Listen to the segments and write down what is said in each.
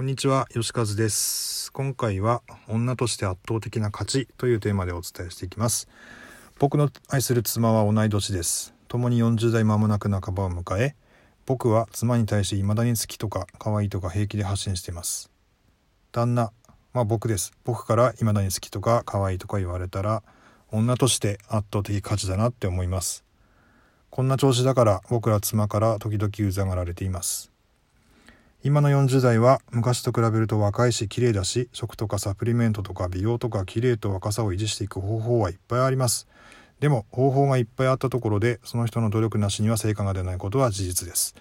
こんにちは、吉和です。今回は女として圧倒的な価値というテーマでお伝えしていきます。僕の愛する妻は同い年です。共に40代間もなく半ばを迎え、僕は妻に対して未だに好きとか可愛いとか平気で発信しています。旦那、まあ僕です。僕から未だに好きとか可愛いとか言われたら、女として圧倒的価値だなって思います。こんな調子だから僕は妻から時々うざがられています。今の40代は昔と比べると若いし綺麗だし食とかサプリメントとか美容とか綺麗と若さを維持していく方法はいっぱいあります。でも方法がいっぱいあったところでその人の努力なしには成果が出ないことは事実です。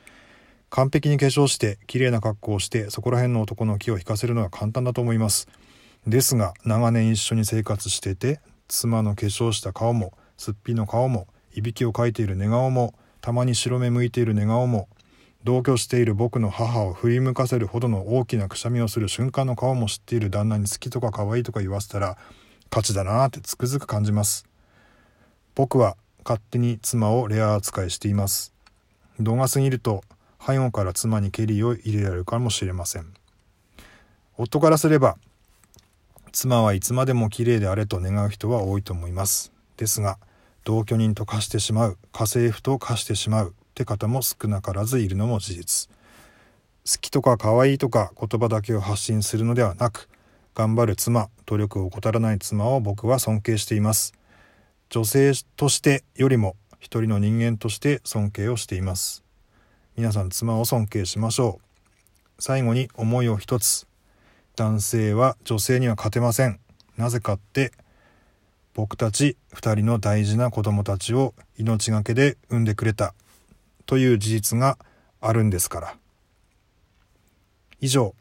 完璧に化粧して綺麗な格好をしてそこら辺の男の気を引かせるのは簡単だと思います。ですが長年一緒に生活してて妻の化粧した顔もすっぴんの顔もいびきをかいている寝顔もたまに白目向いている寝顔も同居している僕の母を振り向かせるほどの大きなくしゃみをする瞬間の顔も知っている旦那に好きとか可愛いとか言わせたら勝ちだなってつくづく感じます僕は勝手に妻をレア扱いしています。度が過ぎると背後から妻にケリーを入れられるかもしれません。夫からすれば妻はいつまでも綺麗であれと願う人は多いと思います。ですが同居人と化してしまう家政婦と化してしまうって方も少なからずいるのも事実。好きとか可愛いとか言葉だけを発信するのではなく頑張る妻努力を怠らない妻を僕は尊敬しています。女性としてよりも一人の人間として尊敬をしています。皆さん妻を尊敬しましょう。最後に思いを一つ。男性は女性には勝てません。なぜかって僕たち2人の大事な子供たちを命がけで産んでくれた。という事実があるんですから。以上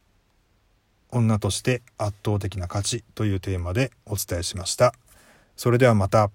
女として圧倒的な価値というテーマでお伝えしました。それではまた。